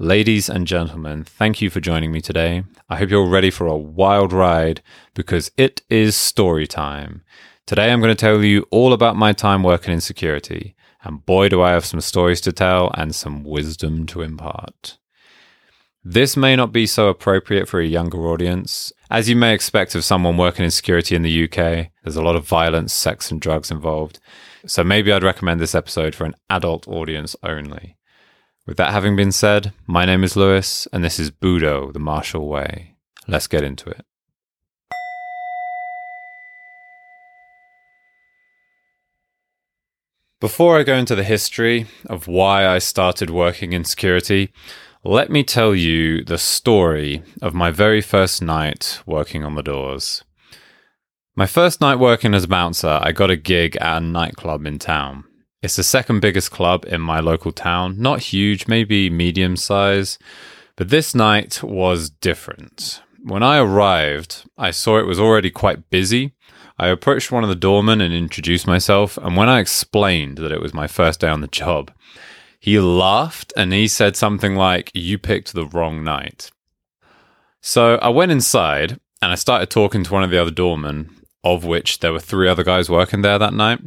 Ladies and gentlemen, thank you for joining me today. I hope you're ready for a wild ride because it is story time. Today I'm going to tell you all about my time working in security, and boy, do I have some stories to tell and some wisdom to impart. This may not be so appropriate for a younger audience. As you may expect of someone working in security in the UK, there's a lot of violence, sex, and drugs involved. So maybe I'd recommend this episode for an adult audience only. With that having been said, my name is Lewis, and this is Budo, the martial Way. Let's get into it. Before I go into the history of why I started working in security, let me tell you the story of my very first night working on the doors. My first night working as a bouncer, I got a gig at a nightclub in town. It's the second biggest club in my local town. Not huge, maybe medium size. But this night was different. When I arrived, I saw it was already quite busy. I approached one of the doormen and introduced myself. And when I explained that it was my first day on the job, he laughed and he said something like, You picked the wrong night. So I went inside and I started talking to one of the other doormen, of which there were three other guys working there that night.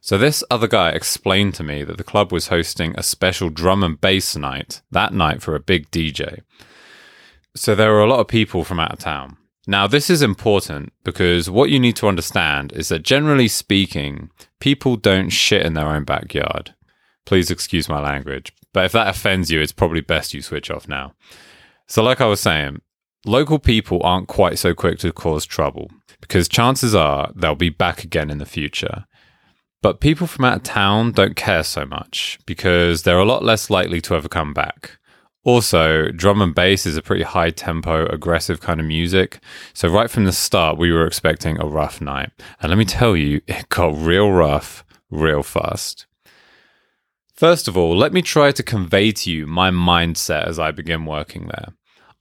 So this other guy explained to me that the club was hosting a special drum and bass night that night for a big DJ. So there were a lot of people from out of town. Now, this is important because what you need to understand is that generally speaking, people don't shit in their own backyard. Please excuse my language. But if that offends you, it's probably best you switch off now. So, like I was saying, local people aren't quite so quick to cause trouble because chances are they'll be back again in the future. But people from out of town don't care so much because they're a lot less likely to ever come back. Also, drum and bass is a pretty high tempo, aggressive kind of music. So, right from the start, we were expecting a rough night. And let me tell you, it got real rough real fast. First of all, let me try to convey to you my mindset as I begin working there.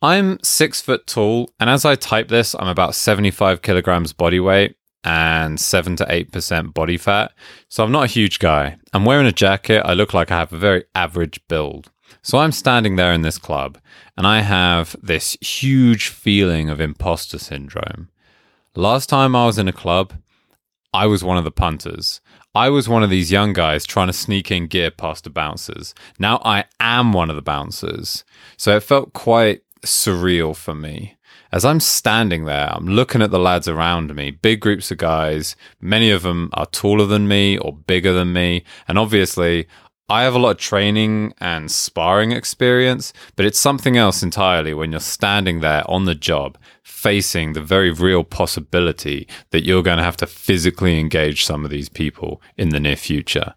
I'm six foot tall, and as I type this, I'm about 75 kilograms body weight and 7 to 8% body fat. So I'm not a huge guy. I'm wearing a jacket. I look like I have a very average build. So I'm standing there in this club, and I have this huge feeling of imposter syndrome. Last time I was in a club, I was one of the punters. I was one of these young guys trying to sneak in gear past the bouncers. Now I am one of the bouncers. So it felt quite surreal for me. As I'm standing there, I'm looking at the lads around me, big groups of guys. Many of them are taller than me or bigger than me. And obviously, I have a lot of training and sparring experience, but it's something else entirely when you're standing there on the job, facing the very real possibility that you're going to have to physically engage some of these people in the near future.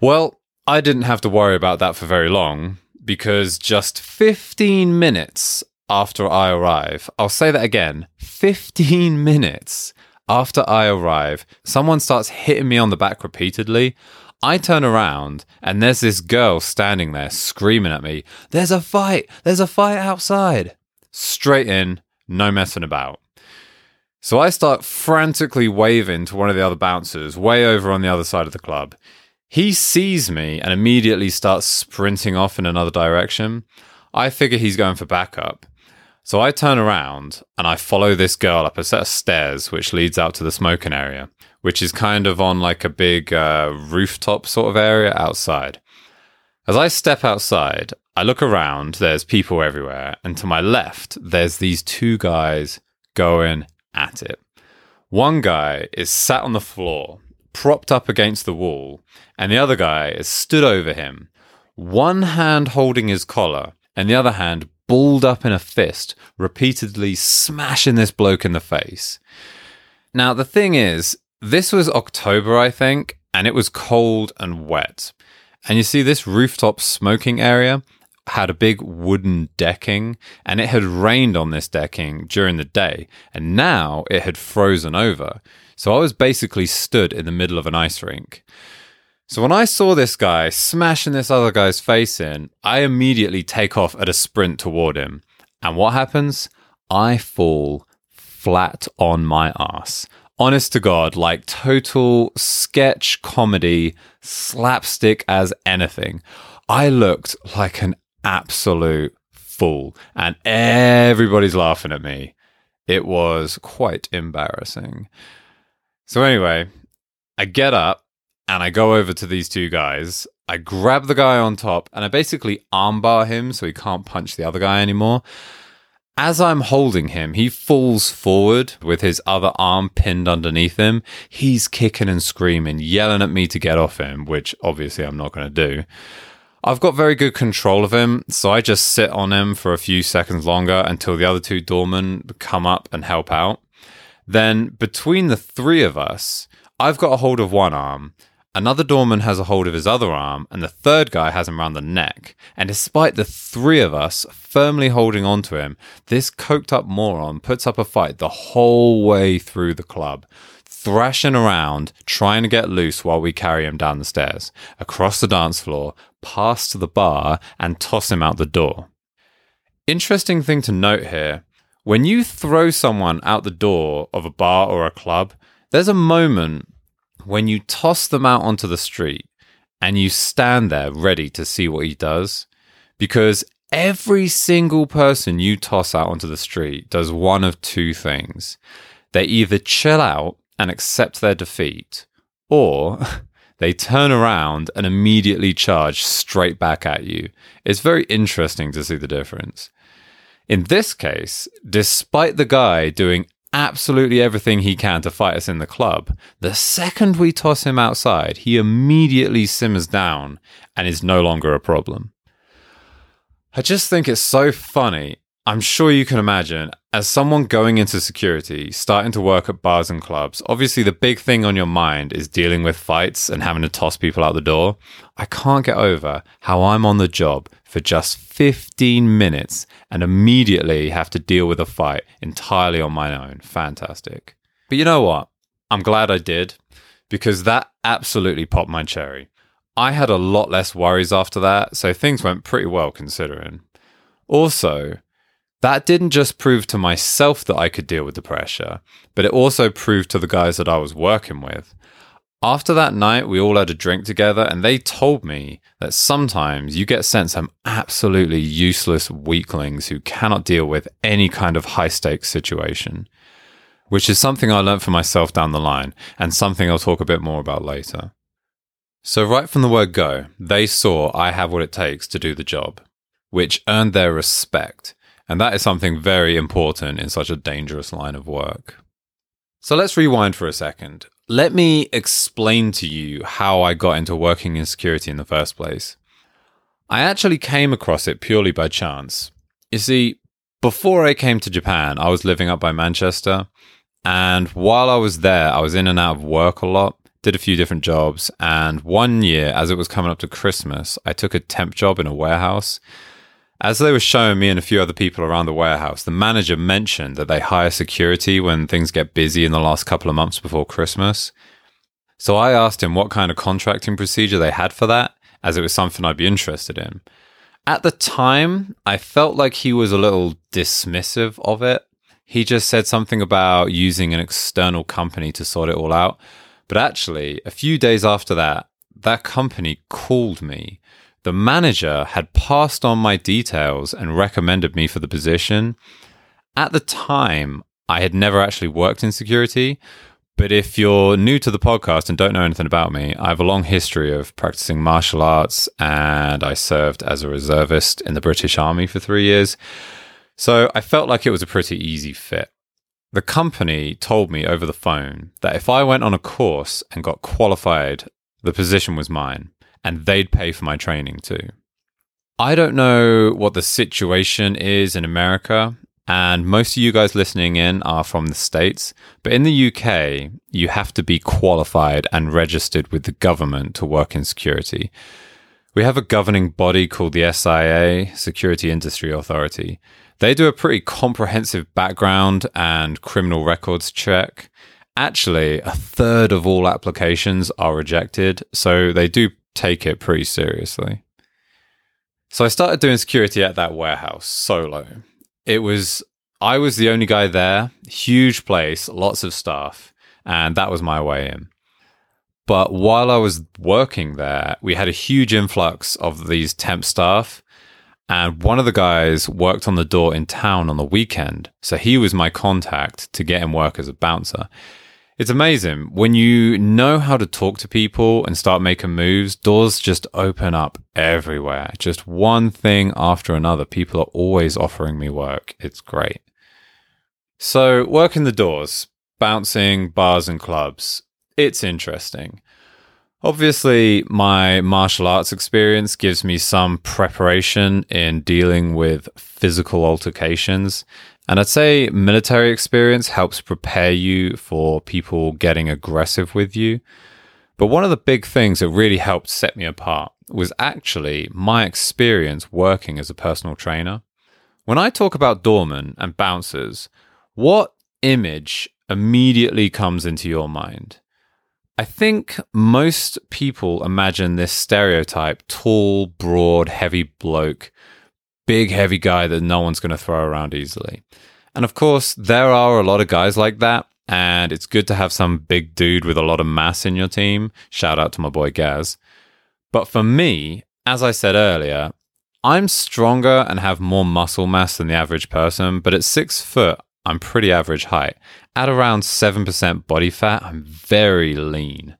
Well, I didn't have to worry about that for very long because just 15 minutes after I arrive, I'll say that again 15 minutes after I arrive, someone starts hitting me on the back repeatedly. I turn around and there's this girl standing there screaming at me, There's a fight! There's a fight outside! Straight in, no messing about. So I start frantically waving to one of the other bouncers way over on the other side of the club. He sees me and immediately starts sprinting off in another direction. I figure he's going for backup. So I turn around and I follow this girl up a set of stairs which leads out to the smoking area, which is kind of on like a big uh, rooftop sort of area outside. As I step outside, I look around, there's people everywhere, and to my left, there's these two guys going at it. One guy is sat on the floor, propped up against the wall, and the other guy is stood over him, one hand holding his collar, and the other hand balled up in a fist, repeatedly smashing this bloke in the face. Now, the thing is, this was October, I think, and it was cold and wet. And you see, this rooftop smoking area had a big wooden decking, and it had rained on this decking during the day, and now it had frozen over. So I was basically stood in the middle of an ice rink. So when I saw this guy smashing this other guy's face in, I immediately take off at a sprint toward him. And what happens? I fall flat on my ass. Honest to God, like total sketch comedy, slapstick as anything. I looked like an absolute fool. And everybody's laughing at me. It was quite embarrassing. So, anyway, I get up and I go over to these two guys. I grab the guy on top and I basically armbar him so he can't punch the other guy anymore. As I'm holding him, he falls forward with his other arm pinned underneath him. He's kicking and screaming, yelling at me to get off him, which obviously I'm not going to do. I've got very good control of him, so I just sit on him for a few seconds longer until the other two doormen come up and help out. Then, between the three of us, I've got a hold of one arm, another doorman has a hold of his other arm, and the third guy has him around the neck. And despite the three of us firmly holding onto him, this coked up moron puts up a fight the whole way through the club thrashing around, trying to get loose while we carry him down the stairs, across the dance floor, past the bar, and toss him out the door. Interesting thing to note here when you throw someone out the door of a bar or a club, there's a moment when you toss them out onto the street and you stand there ready to see what he does. Because every single person you toss out onto the street does one of two things. They either chill out and accept their defeat, or they turn around and immediately charge straight back at you. It's very interesting to see the difference. In this case, despite the guy doing absolutely everything he can to fight us in the club, the second we toss him outside, he immediately simmers down and is no longer a problem. I just think it's so funny I'm sure you can imagine, as someone going into security, starting to work at bars and clubs, obviously the big thing on your mind is dealing with fights and having to toss people out the door. I can't get over how I'm on the job for just 15 minutes and immediately have to deal with a fight entirely on my own. Fantastic. But you know what? I'm glad I did because that absolutely popped my cherry. I had a lot less worries after that, so things went pretty well considering. Also, that didn't just prove to myself that I could deal with the pressure, but it also proved to the guys that I was working with. After that night, we all had a drink together, and they told me that sometimes you get sent some absolutely useless weaklings who cannot deal with any kind of high stakes situation, which is something I learned for myself down the line, and something I'll talk a bit more about later. So, right from the word go, they saw I have what it takes to do the job, which earned their respect and that is something very important in such a dangerous line of work. So let's rewind for a second. Let me explain to you how I got into working in security in the first place. I actually came across it purely by chance. You see, before I came to Japan, I was living up by Manchester. And while I was there, I was in and out of work a lot, did a few different jobs. And one year, as it was coming up to Christmas, I took a temp job in a warehouse. As they were showing me and a few other people around the warehouse, the manager mentioned that they hire security when things get busy in the last couple of months before Christmas. So I asked him what kind of contracting procedure they had for that, as it was something I'd be interested in. At the time, I felt like he was a little dismissive of it. He just said something about using an external company to sort it all out. But actually, a few days after that, that company called me the manager had passed on my details and recommended me for the position. At the time, I had never actually worked in security, but if you're new to the podcast and don't know anything about me, I have a long history of practicing martial arts and I served as a reservist in the British Army for three years. So I felt like it was a pretty easy fit. The company told me over the phone that if I went on a course and got qualified, the position was mine and they'd pay for my training too. I don't know what the situation is in America, and most of you guys listening in are from the States, but in the UK, you have to be qualified and registered with the government to work in security. We have a governing body called the SIA, Security Industry Authority. They do a pretty comprehensive background and criminal records check. Actually, a third of all applications are rejected, so they do take it pretty seriously. So I started doing security at that warehouse solo. It was, I was the only guy there, huge place, lots of staff, and that was my way in. But while I was working there, we had a huge influx of these temp staff. And one of the guys worked on the door in town on the weekend. So he was my contact to get him work as a bouncer. It's amazing. When you know how to talk to people and start making moves, doors just open up everywhere. Just one thing after another. People are always offering me work. It's great. So, working the doors, bouncing bars and clubs, it's interesting. Obviously, my martial arts experience gives me some preparation in dealing with physical altercations. And I'd say military experience helps prepare you for people getting aggressive with you. But one of the big things that really helped set me apart was actually my experience working as a personal trainer. When I talk about doormen and bouncers, what image immediately comes into your mind? I think most people imagine this stereotype tall, broad, heavy bloke, big, heavy guy that no one's going to throw around easily. And of course, there are a lot of guys like that. And it's good to have some big dude with a lot of mass in your team. Shout out to my boy Gaz. But for me, as I said earlier, I'm stronger and have more muscle mass than the average person, but at six foot, I'm pretty average height. At around 7% body fat, I'm very lean.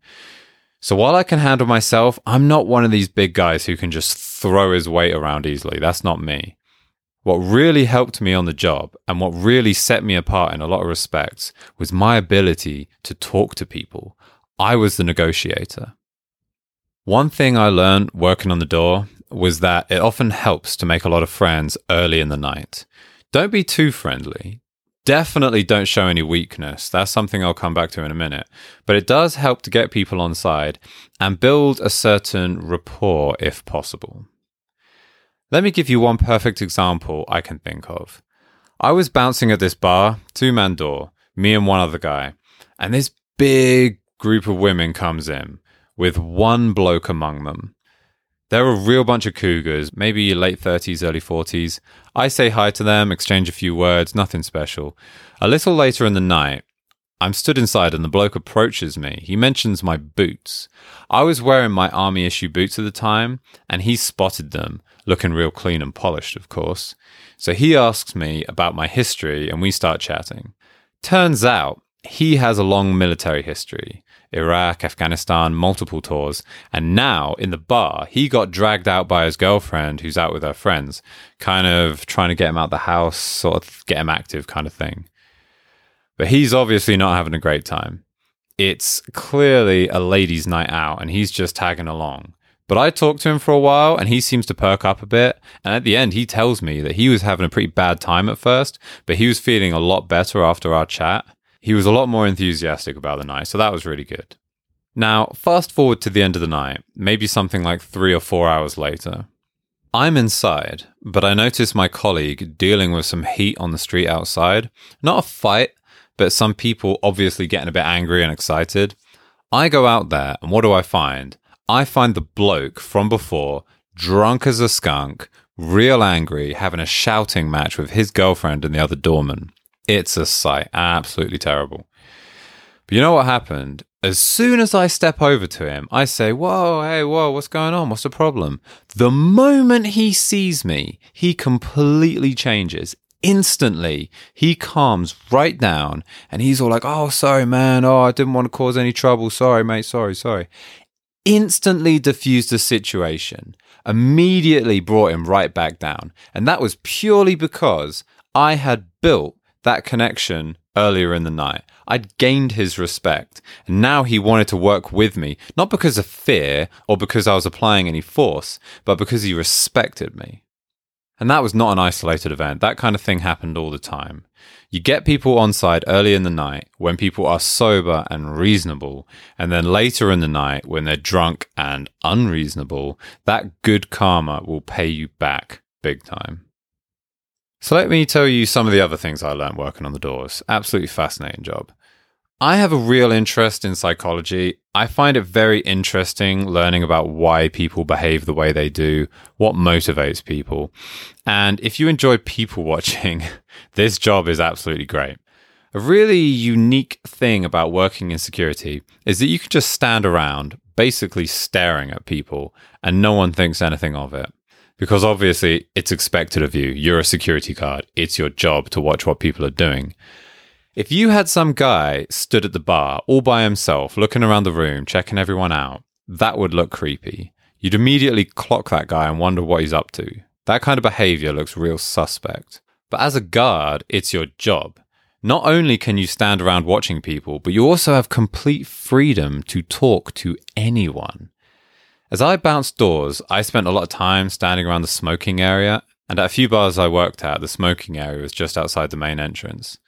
So while I can handle myself, I'm not one of these big guys who can just throw his weight around easily. That's not me. What really helped me on the job and what really set me apart in a lot of respects was my ability to talk to people. I was the negotiator. One thing I learned working on the door was that it often helps to make a lot of friends early in the night. Don't be too friendly. Definitely don't show any weakness. That's something I'll come back to in a minute. But it does help to get people on side and build a certain rapport if possible. Let me give you one perfect example I can think of. I was bouncing at this bar, two man door, me and one other guy, and this big group of women comes in with one bloke among them. They're a real bunch of cougars, maybe late 30s, early 40s. I say hi to them, exchange a few words, nothing special. A little later in the night, I'm stood inside and the bloke approaches me. He mentions my boots. I was wearing my army issue boots at the time, and he spotted them, looking real clean and polished, of course. So he asks me about my history, and we start chatting. Turns out he has a long military history. Iraq, Afghanistan, multiple tours. And now in the bar, he got dragged out by his girlfriend who's out with her friends, kind of trying to get him out the house, sort of get him active kind of thing. But he's obviously not having a great time. It's clearly a ladies' night out and he's just tagging along. But I talked to him for a while and he seems to perk up a bit. And at the end, he tells me that he was having a pretty bad time at first, but he was feeling a lot better after our chat. He was a lot more enthusiastic about the night, so that was really good. Now, fast forward to the end of the night, maybe something like three or four hours later. I'm inside, but I notice my colleague dealing with some heat on the street outside. Not a fight, but some people obviously getting a bit angry and excited. I go out there, and what do I find? I find the bloke from before, drunk as a skunk, real angry, having a shouting match with his girlfriend and the other doorman. It's a sight. Absolutely terrible. But you know what happened? As soon as I step over to him, I say, Whoa, hey, whoa, what's going on? What's the problem? The moment he sees me, he completely changes. Instantly, he calms right down and he's all like, Oh, sorry, man. Oh, I didn't want to cause any trouble. Sorry, mate. Sorry, sorry. Instantly diffused the situation, immediately brought him right back down. And that was purely because I had built that connection earlier in the night. I'd gained his respect, and now he wanted to work with me, not because of fear or because I was applying any force, but because he respected me. And that was not an isolated event. That kind of thing happened all the time. You get people on side early in the night when people are sober and reasonable, and then later in the night when they're drunk and unreasonable, that good karma will pay you back big time. So let me tell you some of the other things I learned working on the doors. Absolutely fascinating job. I have a real interest in psychology. I find it very interesting learning about why people behave the way they do, what motivates people. And if you enjoy people watching, this job is absolutely great. A really unique thing about working in security is that you can just stand around basically staring at people and no one thinks anything of it because obviously it's expected of you. You're a security guard. It's your job to watch what people are doing. If you had some guy stood at the bar all by himself, looking around the room, checking everyone out, that would look creepy. You'd immediately clock that guy and wonder what he's up to. That kind of behavior looks real suspect. But as a guard, it's your job. Not only can you stand around watching people, but you also have complete freedom to talk to anyone. As I bounced doors, I spent a lot of time standing around the smoking area, and at a few bars I worked at, the smoking area was just outside the main entrance.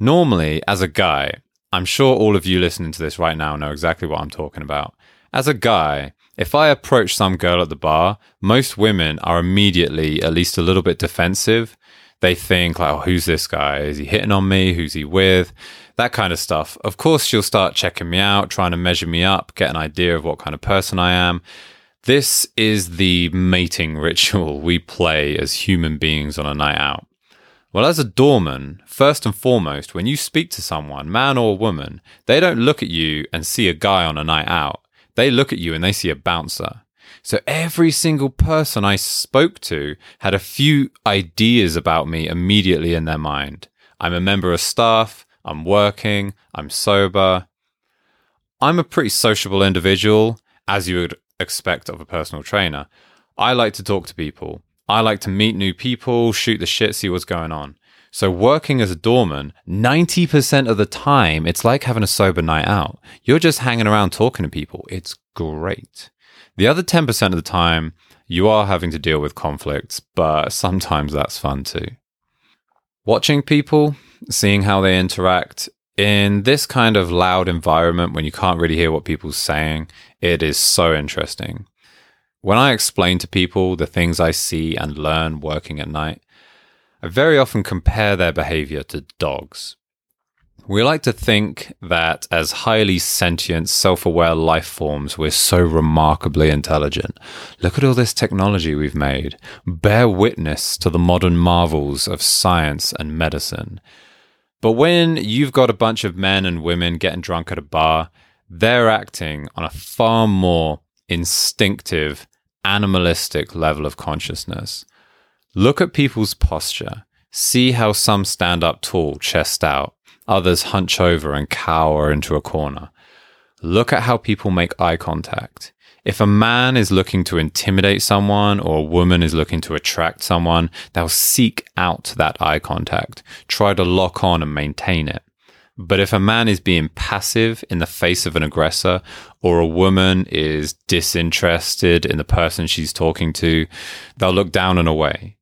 Normally, as a guy, I'm sure all of you listening to this right now know exactly what I'm talking about. As a guy, if I approach some girl at the bar, most women are immediately at least a little bit defensive. They think, like, oh, who's this guy? Is he hitting on me? Who's he with? That kind of stuff. Of course, she'll start checking me out, trying to measure me up, get an idea of what kind of person I am. This is the mating ritual we play as human beings on a night out. Well, as a doorman, first and foremost, when you speak to someone, man or woman, they don't look at you and see a guy on a night out. They look at you and they see a bouncer. So every single person I spoke to had a few ideas about me immediately in their mind. I'm a member of staff, I'm working, I'm sober. I'm a pretty sociable individual, as you would expect of a personal trainer. I like to talk to people. I like to meet new people, shoot the shit, see what's going on. So, working as a doorman, 90% of the time, it's like having a sober night out. You're just hanging around talking to people. It's great. The other 10% of the time, you are having to deal with conflicts, but sometimes that's fun too. Watching people, seeing how they interact in this kind of loud environment when you can't really hear what people's saying, it is so interesting. When I explain to people the things I see and learn working at night, I very often compare their behavior to dogs. We like to think that as highly sentient, self aware life forms, we're so remarkably intelligent. Look at all this technology we've made. Bear witness to the modern marvels of science and medicine. But when you've got a bunch of men and women getting drunk at a bar, they're acting on a far more instinctive animalistic level of consciousness. Look at people's posture. See how some stand up tall, chest out, others hunch over and cower into a corner. Look at how people make eye contact. If a man is looking to intimidate someone or a woman is looking to attract someone, they'll seek out that eye contact, try to lock on and maintain it. But if a man is being passive in the face of an aggressor, or a woman is disinterested in the person she's talking to, they'll look down and away.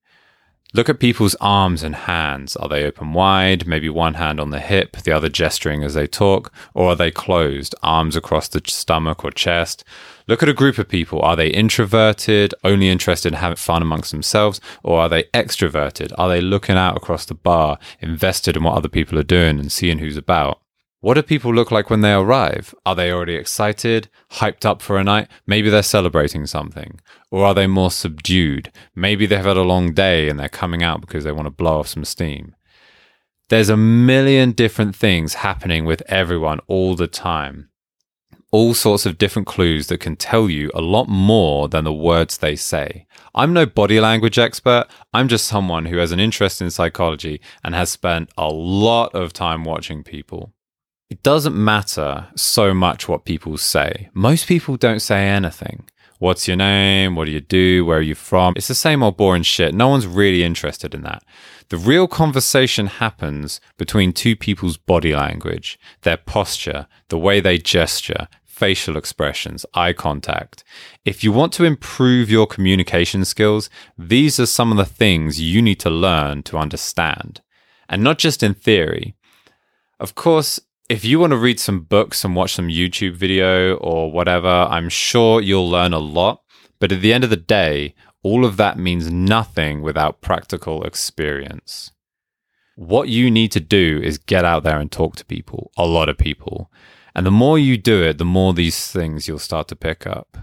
Look at people's arms and hands. Are they open wide, maybe one hand on the hip, the other gesturing as they talk? Or are they closed, arms across the stomach or chest? Look at a group of people. Are they introverted, only interested in having fun amongst themselves? Or are they extroverted? Are they looking out across the bar, invested in what other people are doing and seeing who's about? What do people look like when they arrive? Are they already excited, hyped up for a night? Maybe they're celebrating something. Or are they more subdued? Maybe they've had a long day and they're coming out because they want to blow off some steam. There's a million different things happening with everyone all the time. All sorts of different clues that can tell you a lot more than the words they say. I'm no body language expert. I'm just someone who has an interest in psychology and has spent a lot of time watching people it doesn't matter so much what people say. Most people don't say anything. What's your name? What do you do? Where are you from? It's the same old boring shit. No one's really interested in that. The real conversation happens between two people's body language, their posture, the way they gesture, facial expressions, eye contact. If you want to improve your communication skills, these are some of the things you need to learn to understand. And not just in theory. Of course, if you want to read some books and watch some YouTube video or whatever, I'm sure you'll learn a lot. But at the end of the day, all of that means nothing without practical experience. What you need to do is get out there and talk to people, a lot of people. And the more you do it, the more these things you'll start to pick up.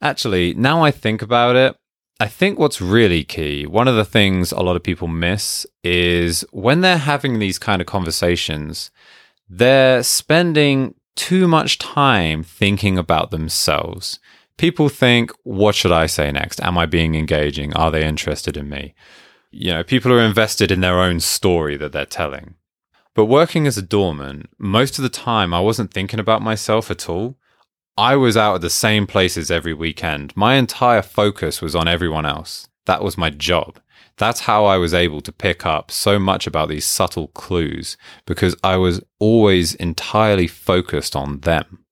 Actually, now I think about it, I think what's really key, one of the things a lot of people miss is when they're having these kind of conversations, they're spending too much time thinking about themselves, people think, what should I say next? Am I being engaging? Are they interested in me? You know, people are invested in their own story that they're telling. But working as a doorman, most of the time I wasn't thinking about myself at all. I was out at the same places every weekend. My entire focus was on everyone else. That was my job. That's how I was able to pick up so much about these subtle clues because I was always entirely focused on them.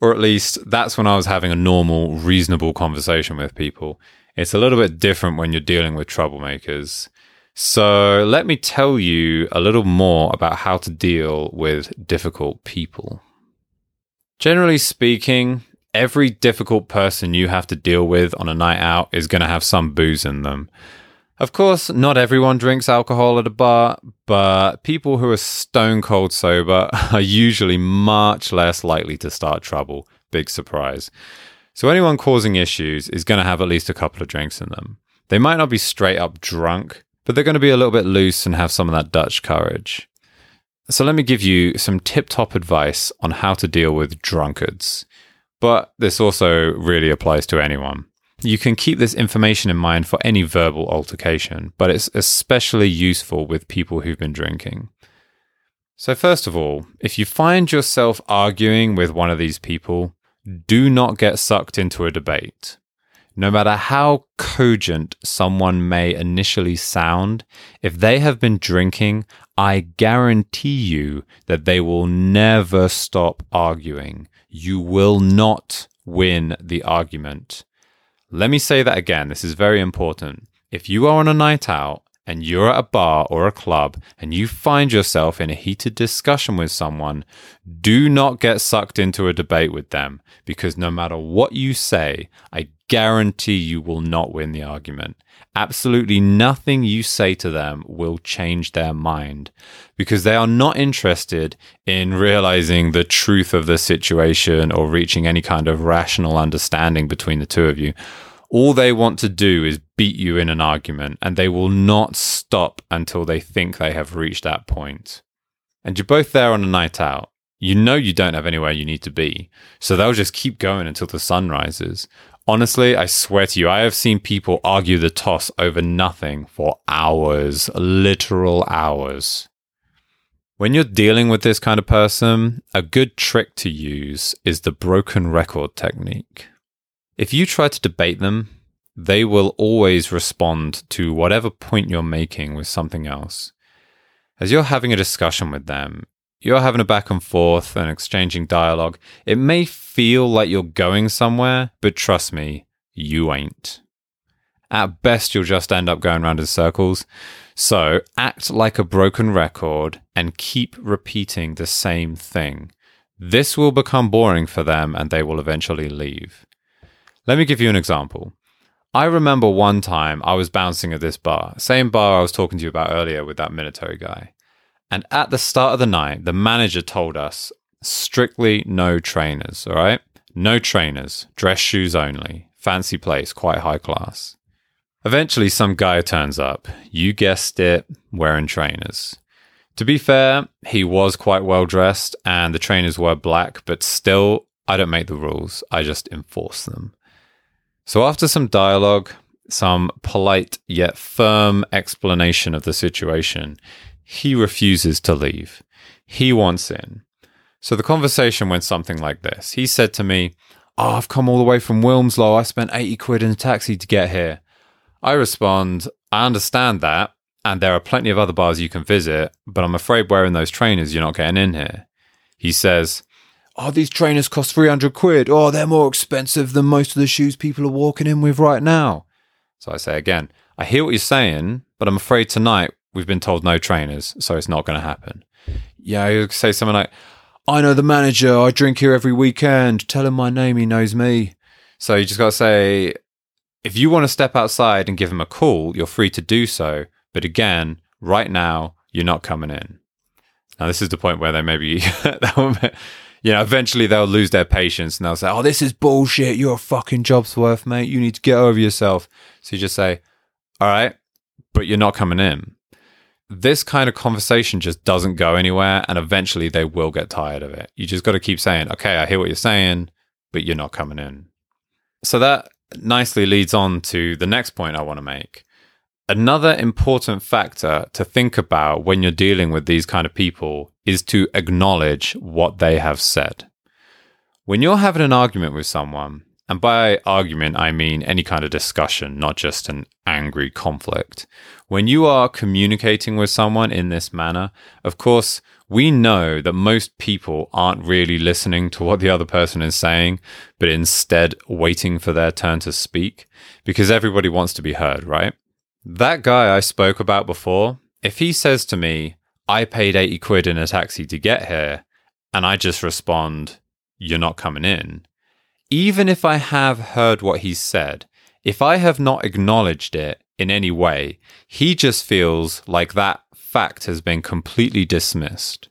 Or at least that's when I was having a normal, reasonable conversation with people. It's a little bit different when you're dealing with troublemakers. So let me tell you a little more about how to deal with difficult people. Generally speaking, every difficult person you have to deal with on a night out is going to have some booze in them. Of course, not everyone drinks alcohol at a bar, but people who are stone cold sober are usually much less likely to start trouble. Big surprise. So, anyone causing issues is going to have at least a couple of drinks in them. They might not be straight up drunk, but they're going to be a little bit loose and have some of that Dutch courage. So, let me give you some tip top advice on how to deal with drunkards. But this also really applies to anyone. You can keep this information in mind for any verbal altercation, but it's especially useful with people who've been drinking. So, first of all, if you find yourself arguing with one of these people, do not get sucked into a debate. No matter how cogent someone may initially sound, if they have been drinking, I guarantee you that they will never stop arguing. You will not win the argument. Let me say that again. This is very important. If you are on a night out and you're at a bar or a club and you find yourself in a heated discussion with someone, do not get sucked into a debate with them because no matter what you say, I guarantee you will not win the argument. Absolutely nothing you say to them will change their mind because they are not interested in realizing the truth of the situation or reaching any kind of rational understanding between the two of you all they want to do is beat you in an argument, and they will not stop until they think they have reached that point. And you're both there on a night out. You know you don't have anywhere you need to be. So they'll just keep going until the sun rises. Honestly, I swear to you, I have seen people argue the toss over nothing for hours, literal hours. When you're dealing with this kind of person, a good trick to use is the broken record technique. If you try to debate them, they will always respond to whatever point you're making with something else. As you're having a discussion with them, you're having a back and forth and exchanging dialogue. It may feel like you're going somewhere, but trust me, you ain't. At best, you'll just end up going around in circles. So act like a broken record and keep repeating the same thing. This will become boring for them and they will eventually leave. Let me give you an example. I remember one time I was bouncing at this bar, same bar I was talking to you about earlier with that military guy. And at the start of the night, the manager told us strictly no trainers, all right? No trainers, dress shoes only. Fancy place, quite high class. Eventually, some guy turns up. You guessed it, wearing trainers. To be fair, he was quite well dressed and the trainers were black, but still, I don't make the rules, I just enforce them. So, after some dialogue, some polite yet firm explanation of the situation, he refuses to leave. He wants in. So the conversation went something like this. He said to me, Oh, I've come all the way from Wilmslow. I spent 80 quid in a taxi to get here. I respond, I understand that. And there are plenty of other bars you can visit, but I'm afraid wearing those trainers, you're not getting in here. He says, oh, these trainers cost 300 quid. Oh, they're more expensive than most of the shoes people are walking in with right now. So I say again, I hear what you're saying, but I'm afraid tonight we've been told no trainers, so it's not going to happen. Yeah, you say something like, I know the manager. I drink here every weekend. Tell him my name. He knows me. So you just got to say, if you want to step outside and give him a call, you're free to do so. But again, right now, you're not coming in. Now, this is the point where they maybe you know, eventually they'll lose their patience and they'll say, "Oh, this is bullshit. You're a fucking job's worth, mate. You need to get over yourself." So you just say, "All right, but you're not coming in." This kind of conversation just doesn't go anywhere, and eventually they will get tired of it. You just got to keep saying, "Okay, I hear what you're saying, but you're not coming in." So that nicely leads on to the next point I want to make. Another important factor to think about when you're dealing with these kind of people is to acknowledge what they have said. When you're having an argument with someone, and by argument, I mean any kind of discussion, not just an angry conflict. When you are communicating with someone in this manner, of course, we know that most people aren't really listening to what the other person is saying, but instead waiting for their turn to speak because everybody wants to be heard, right? That guy I spoke about before, if he says to me, I paid 80 quid in a taxi to get here, and I just respond, You're not coming in, even if I have heard what he said, if I have not acknowledged it in any way, he just feels like that fact has been completely dismissed.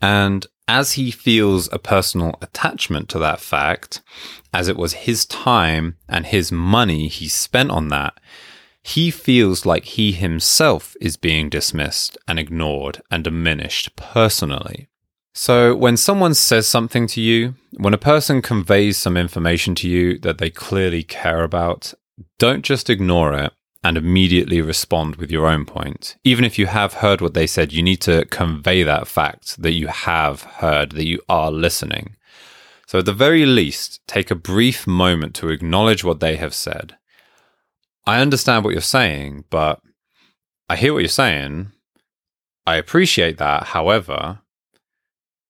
And as he feels a personal attachment to that fact, as it was his time and his money he spent on that, he feels like he himself is being dismissed and ignored and diminished personally. So, when someone says something to you, when a person conveys some information to you that they clearly care about, don't just ignore it and immediately respond with your own point. Even if you have heard what they said, you need to convey that fact that you have heard, that you are listening. So, at the very least, take a brief moment to acknowledge what they have said. I understand what you're saying, but I hear what you're saying. I appreciate that. However,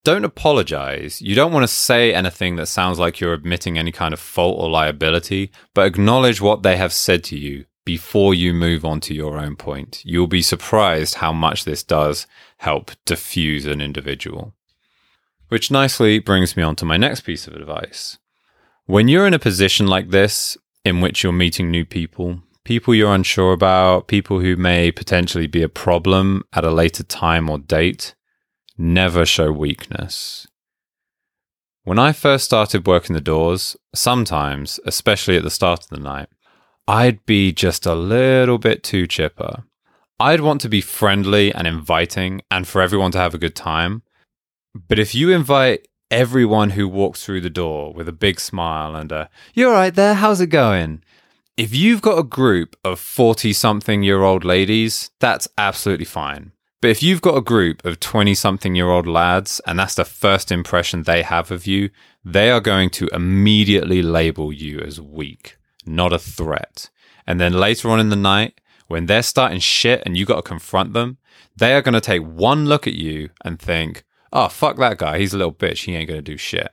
don't apologize. You don't want to say anything that sounds like you're admitting any kind of fault or liability, but acknowledge what they have said to you before you move on to your own point. You'll be surprised how much this does help diffuse an individual. Which nicely brings me on to my next piece of advice. When you're in a position like this, in which you're meeting new people, people you're unsure about, people who may potentially be a problem at a later time or date, never show weakness. When I first started working the doors, sometimes, especially at the start of the night, I'd be just a little bit too chipper. I'd want to be friendly and inviting and for everyone to have a good time. But if you invite everyone who walks through the door with a big smile and a, you're right there, how's it going? If you've got a group of 40 something year old ladies, that's absolutely fine. But if you've got a group of 20 something year old lads and that's the first impression they have of you, they are going to immediately label you as weak not a threat. And then later on in the night, when they're starting shit and you got to confront them, they are going to take one look at you and think, oh, fuck that guy. He's a little bitch. He ain't going to do shit.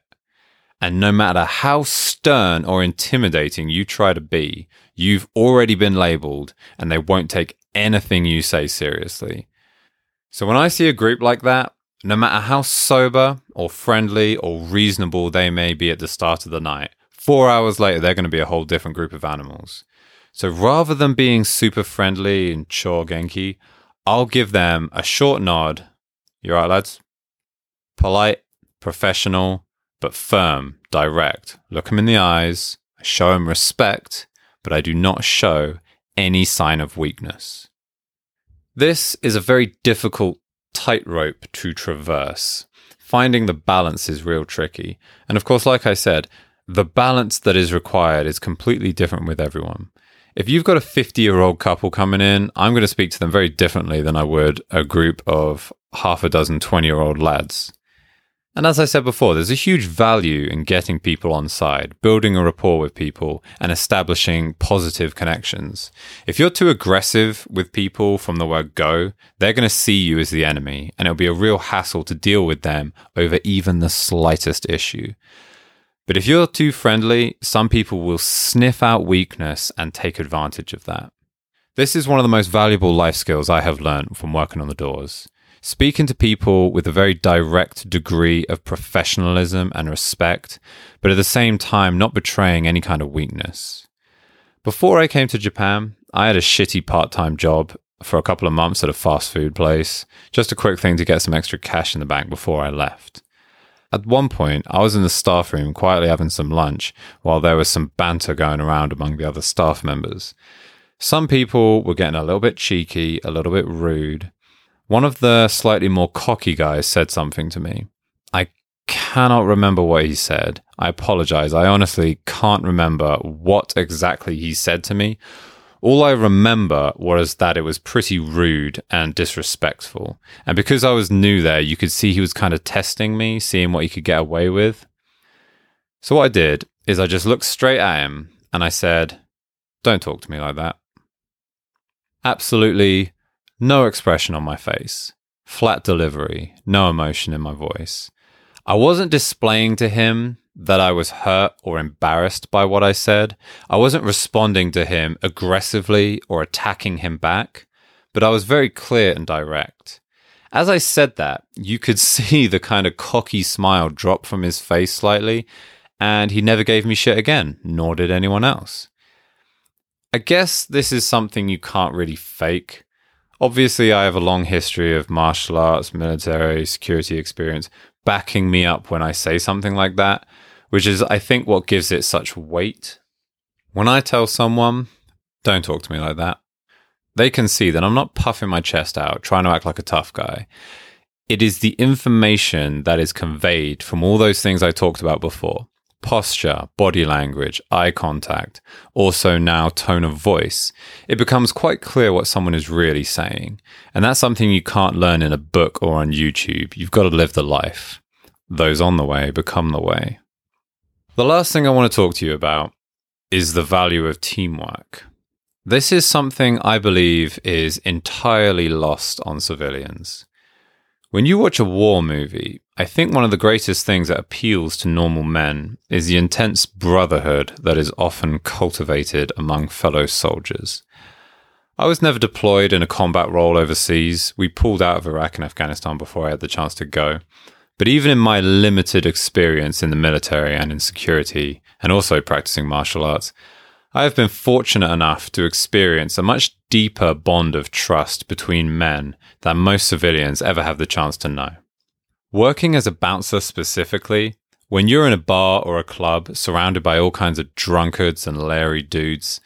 And no matter how stern or intimidating you try to be, you've already been labeled and they won't take anything you say seriously. So when I see a group like that, no matter how sober or friendly or reasonable they may be at the start of the night, Four hours later, they're going to be a whole different group of animals. So rather than being super friendly and chore Genki, I'll give them a short nod. You're right, lads. Polite, professional, but firm, direct. Look them in the eyes. Show them respect, but I do not show any sign of weakness. This is a very difficult tightrope to traverse. Finding the balance is real tricky. And of course, like I said, the balance that is required is completely different with everyone. If you've got a 50 year old couple coming in, I'm going to speak to them very differently than I would a group of half a dozen 20 year old lads. And as I said before, there's a huge value in getting people on side, building a rapport with people, and establishing positive connections. If you're too aggressive with people from the word go, they're going to see you as the enemy, and it'll be a real hassle to deal with them over even the slightest issue. But if you're too friendly, some people will sniff out weakness and take advantage of that. This is one of the most valuable life skills I have learned from working on the doors. Speaking to people with a very direct degree of professionalism and respect, but at the same time not betraying any kind of weakness. Before I came to Japan, I had a shitty part time job for a couple of months at a fast food place, just a quick thing to get some extra cash in the bank before I left. At one point, I was in the staff room quietly having some lunch while there was some banter going around among the other staff members. Some people were getting a little bit cheeky, a little bit rude. One of the slightly more cocky guys said something to me. I cannot remember what he said. I apologize. I honestly can't remember what exactly he said to me. All I remember was that it was pretty rude and disrespectful. And because I was new there, you could see he was kind of testing me, seeing what he could get away with. So what I did is I just looked straight at him and I said, Don't talk to me like that. Absolutely no expression on my face, flat delivery, no emotion in my voice. I wasn't displaying to him that I was hurt or embarrassed by what I said. I wasn't responding to him aggressively or attacking him back, but I was very clear and direct. As I said that, you could see the kind of cocky smile drop from his face slightly, and he never gave me shit again, nor did anyone else. I guess this is something you can't really fake. Obviously, I have a long history of martial arts, military, security experience backing me up when I say something like that, which is, I think, what gives it such weight. When I tell someone, don't talk to me like that, they can see that I'm not puffing my chest out, trying to act like a tough guy. It is the information that is conveyed from all those things I talked about before posture, body language, eye contact, also now tone of voice, it becomes quite clear what someone is really saying. And that's something you can't learn in a book or on YouTube. You've got to live the life. Those on the way become the way. The last thing I want to talk to you about is the value of teamwork. This is something I believe is entirely lost on civilians. When you watch a war movie, I think one of the greatest things that appeals to normal men is the intense brotherhood that is often cultivated among fellow soldiers. I was never deployed in a combat role overseas. We pulled out of Iraq and Afghanistan before I had the chance to go. But even in my limited experience in the military and in security, and also practicing martial arts, I have been fortunate enough to experience a much deeper bond of trust between men than most civilians ever have the chance to know. Working as a bouncer specifically, when you're in a bar or a club surrounded by all kinds of drunkards and leery dudes,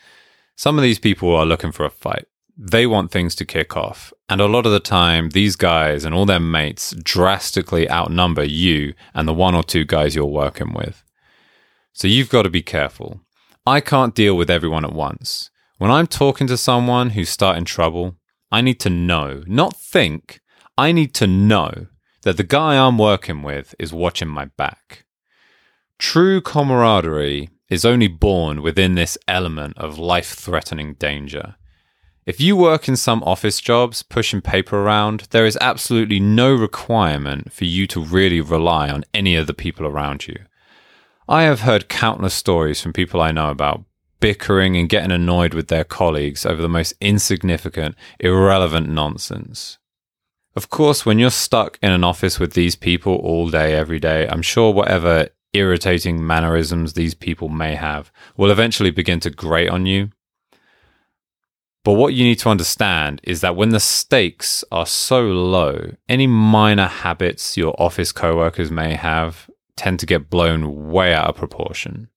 some of these people are looking for a fight they want things to kick off. And a lot of the time, these guys and all their mates drastically outnumber you and the one or two guys you're working with. So you've got to be careful. I can't deal with everyone at once. When I'm talking to someone who's starting trouble, I need to know, not think, I need to know that the guy I'm working with is watching my back. True camaraderie is only born within this element of life threatening danger. If you work in some office jobs pushing paper around, there is absolutely no requirement for you to really rely on any of the people around you. I have heard countless stories from people I know about bickering and getting annoyed with their colleagues over the most insignificant, irrelevant nonsense. Of course, when you're stuck in an office with these people all day, every day, I'm sure whatever irritating mannerisms these people may have will eventually begin to grate on you but what you need to understand is that when the stakes are so low, any minor habits your office coworkers may have tend to get blown way out of proportion.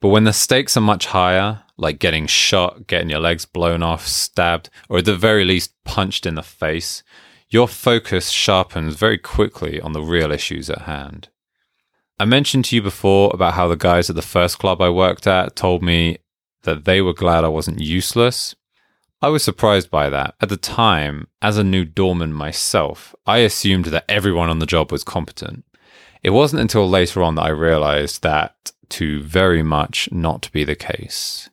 But when the stakes are much higher, like getting shot, getting your legs blown off, stabbed, or at the very least punched in the face, your focus sharpens very quickly on the real issues at hand. I mentioned to you before about how the guys at the first club I worked at told me that they were glad I wasn't useless I was surprised by that. At the time, as a new doorman myself, I assumed that everyone on the job was competent. It wasn't until later on that I realized that to very much not be the case.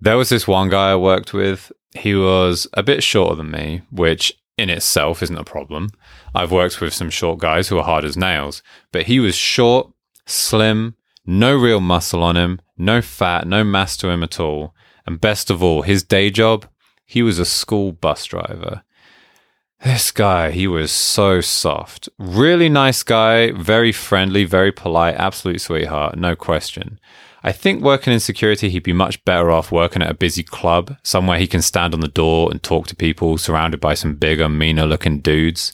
There was this one guy I worked with. He was a bit shorter than me, which in itself isn't a problem. I've worked with some short guys who are hard as nails, but he was short, slim, no real muscle on him, no fat, no mass to him at all. And best of all, his day job he was a school bus driver. This guy, he was so soft. Really nice guy, very friendly, very polite, absolute sweetheart, no question. I think working in security, he'd be much better off working at a busy club, somewhere he can stand on the door and talk to people surrounded by some bigger, meaner looking dudes.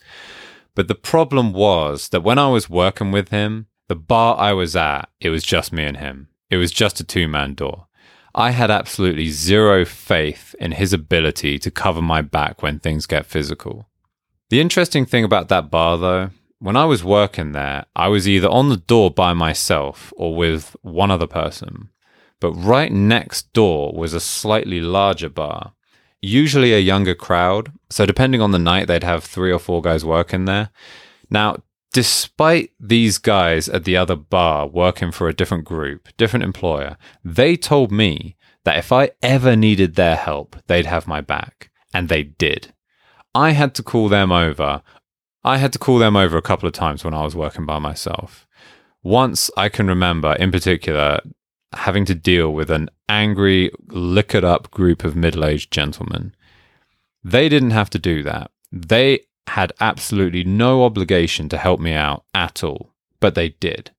But the problem was that when I was working with him, the bar I was at, it was just me and him. It was just a two man door. I had absolutely zero faith in his ability to cover my back when things get physical. The interesting thing about that bar, though, when I was working there, I was either on the door by myself or with one other person. But right next door was a slightly larger bar, usually a younger crowd. So, depending on the night, they'd have three or four guys working there. Now, despite these guys at the other bar working for a different group, different employer, they told me that if I ever needed their help, they'd have my back. And they did. I had to call them over. I had to call them over a couple of times when I was working by myself. Once I can remember, in particular, having to deal with an angry, liquored up group of middle aged gentlemen. They didn't have to do that. They had absolutely no obligation to help me out at all, but they did.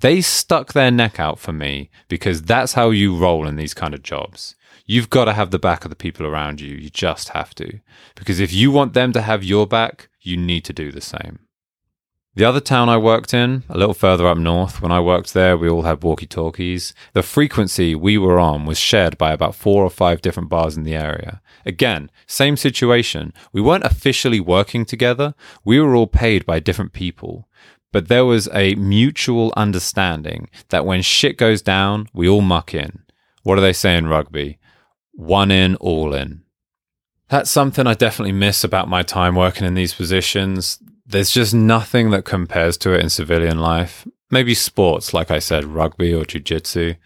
They stuck their neck out for me because that's how you roll in these kind of jobs. You've got to have the back of the people around you. You just have to. Because if you want them to have your back, you need to do the same. The other town I worked in, a little further up north, when I worked there, we all had walkie talkies. The frequency we were on was shared by about four or five different bars in the area. Again, same situation. We weren't officially working together, we were all paid by different people. But there was a mutual understanding that when shit goes down, we all muck in. What do they say in rugby? One in, all in. That's something I definitely miss about my time working in these positions there's just nothing that compares to it in civilian life. Maybe sports, like I said, rugby or jujitsu.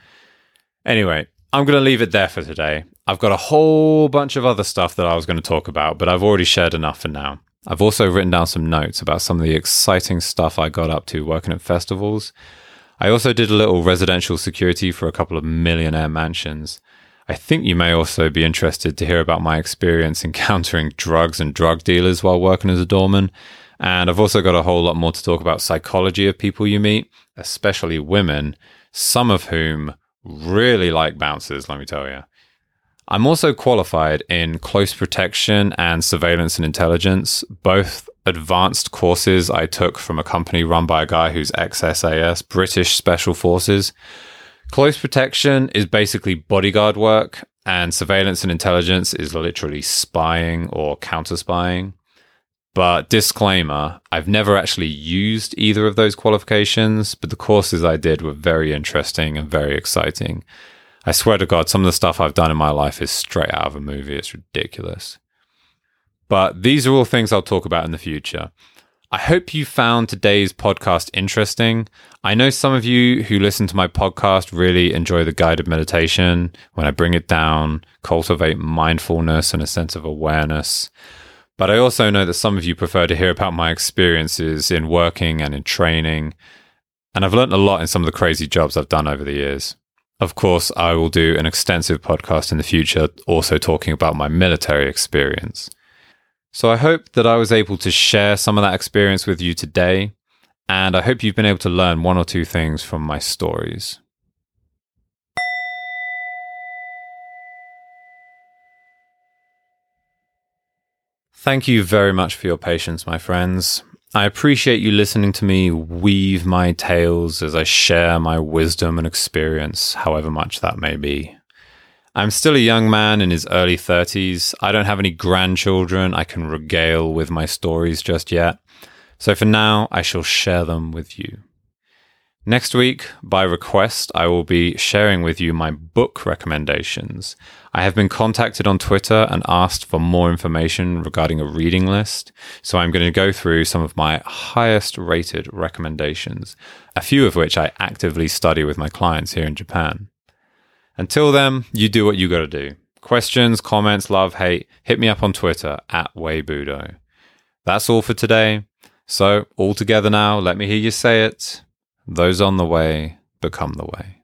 Anyway, I'm going to leave it there for today. I've got a whole bunch of other stuff that I was going to talk about, but I've already shared enough for now. I've also written down some notes about some of the exciting stuff I got up to working at festivals. I also did a little residential security for a couple of millionaire mansions. I think you may also be interested to hear about my experience encountering drugs and drug dealers while working as a doorman. And I've also got a whole lot more to talk about psychology of people you meet, especially women, some of whom really like bouncers, let me tell you. I'm also qualified in close protection and surveillance and intelligence, both advanced courses I took from a company run by a guy who's ex SAS, British Special Forces. Close protection is basically bodyguard work, and surveillance and intelligence is literally spying or counter spying. But disclaimer, I've never actually used either of those qualifications, but the courses I did were very interesting and very exciting. I swear to God, some of the stuff I've done in my life is straight out of a movie. It's ridiculous. But these are all things I'll talk about in the future. I hope you found today's podcast interesting. I know some of you who listen to my podcast really enjoy the guided meditation when I bring it down, cultivate mindfulness and a sense of awareness. But I also know that some of you prefer to hear about my experiences in working and in training. And I've learned a lot in some of the crazy jobs I've done over the years. Of course, I will do an extensive podcast in the future, also talking about my military experience. So I hope that I was able to share some of that experience with you today. And I hope you've been able to learn one or two things from my stories. Thank you very much for your patience, my friends. I appreciate you listening to me weave my tales as I share my wisdom and experience, however much that may be. I'm still a young man in his early 30s. I don't have any grandchildren I can regale with my stories just yet. So for now, I shall share them with you. Next week, by request, I will be sharing with you my book recommendations. I have been contacted on Twitter and asked for more information regarding a reading list, so I'm going to go through some of my highest rated recommendations, a few of which I actively study with my clients here in Japan. Until then, you do what you got to do. Questions, comments, love, hate, hit me up on Twitter at Weibudo. That's all for today. So, all together now, let me hear you say it. Those on the way become the way.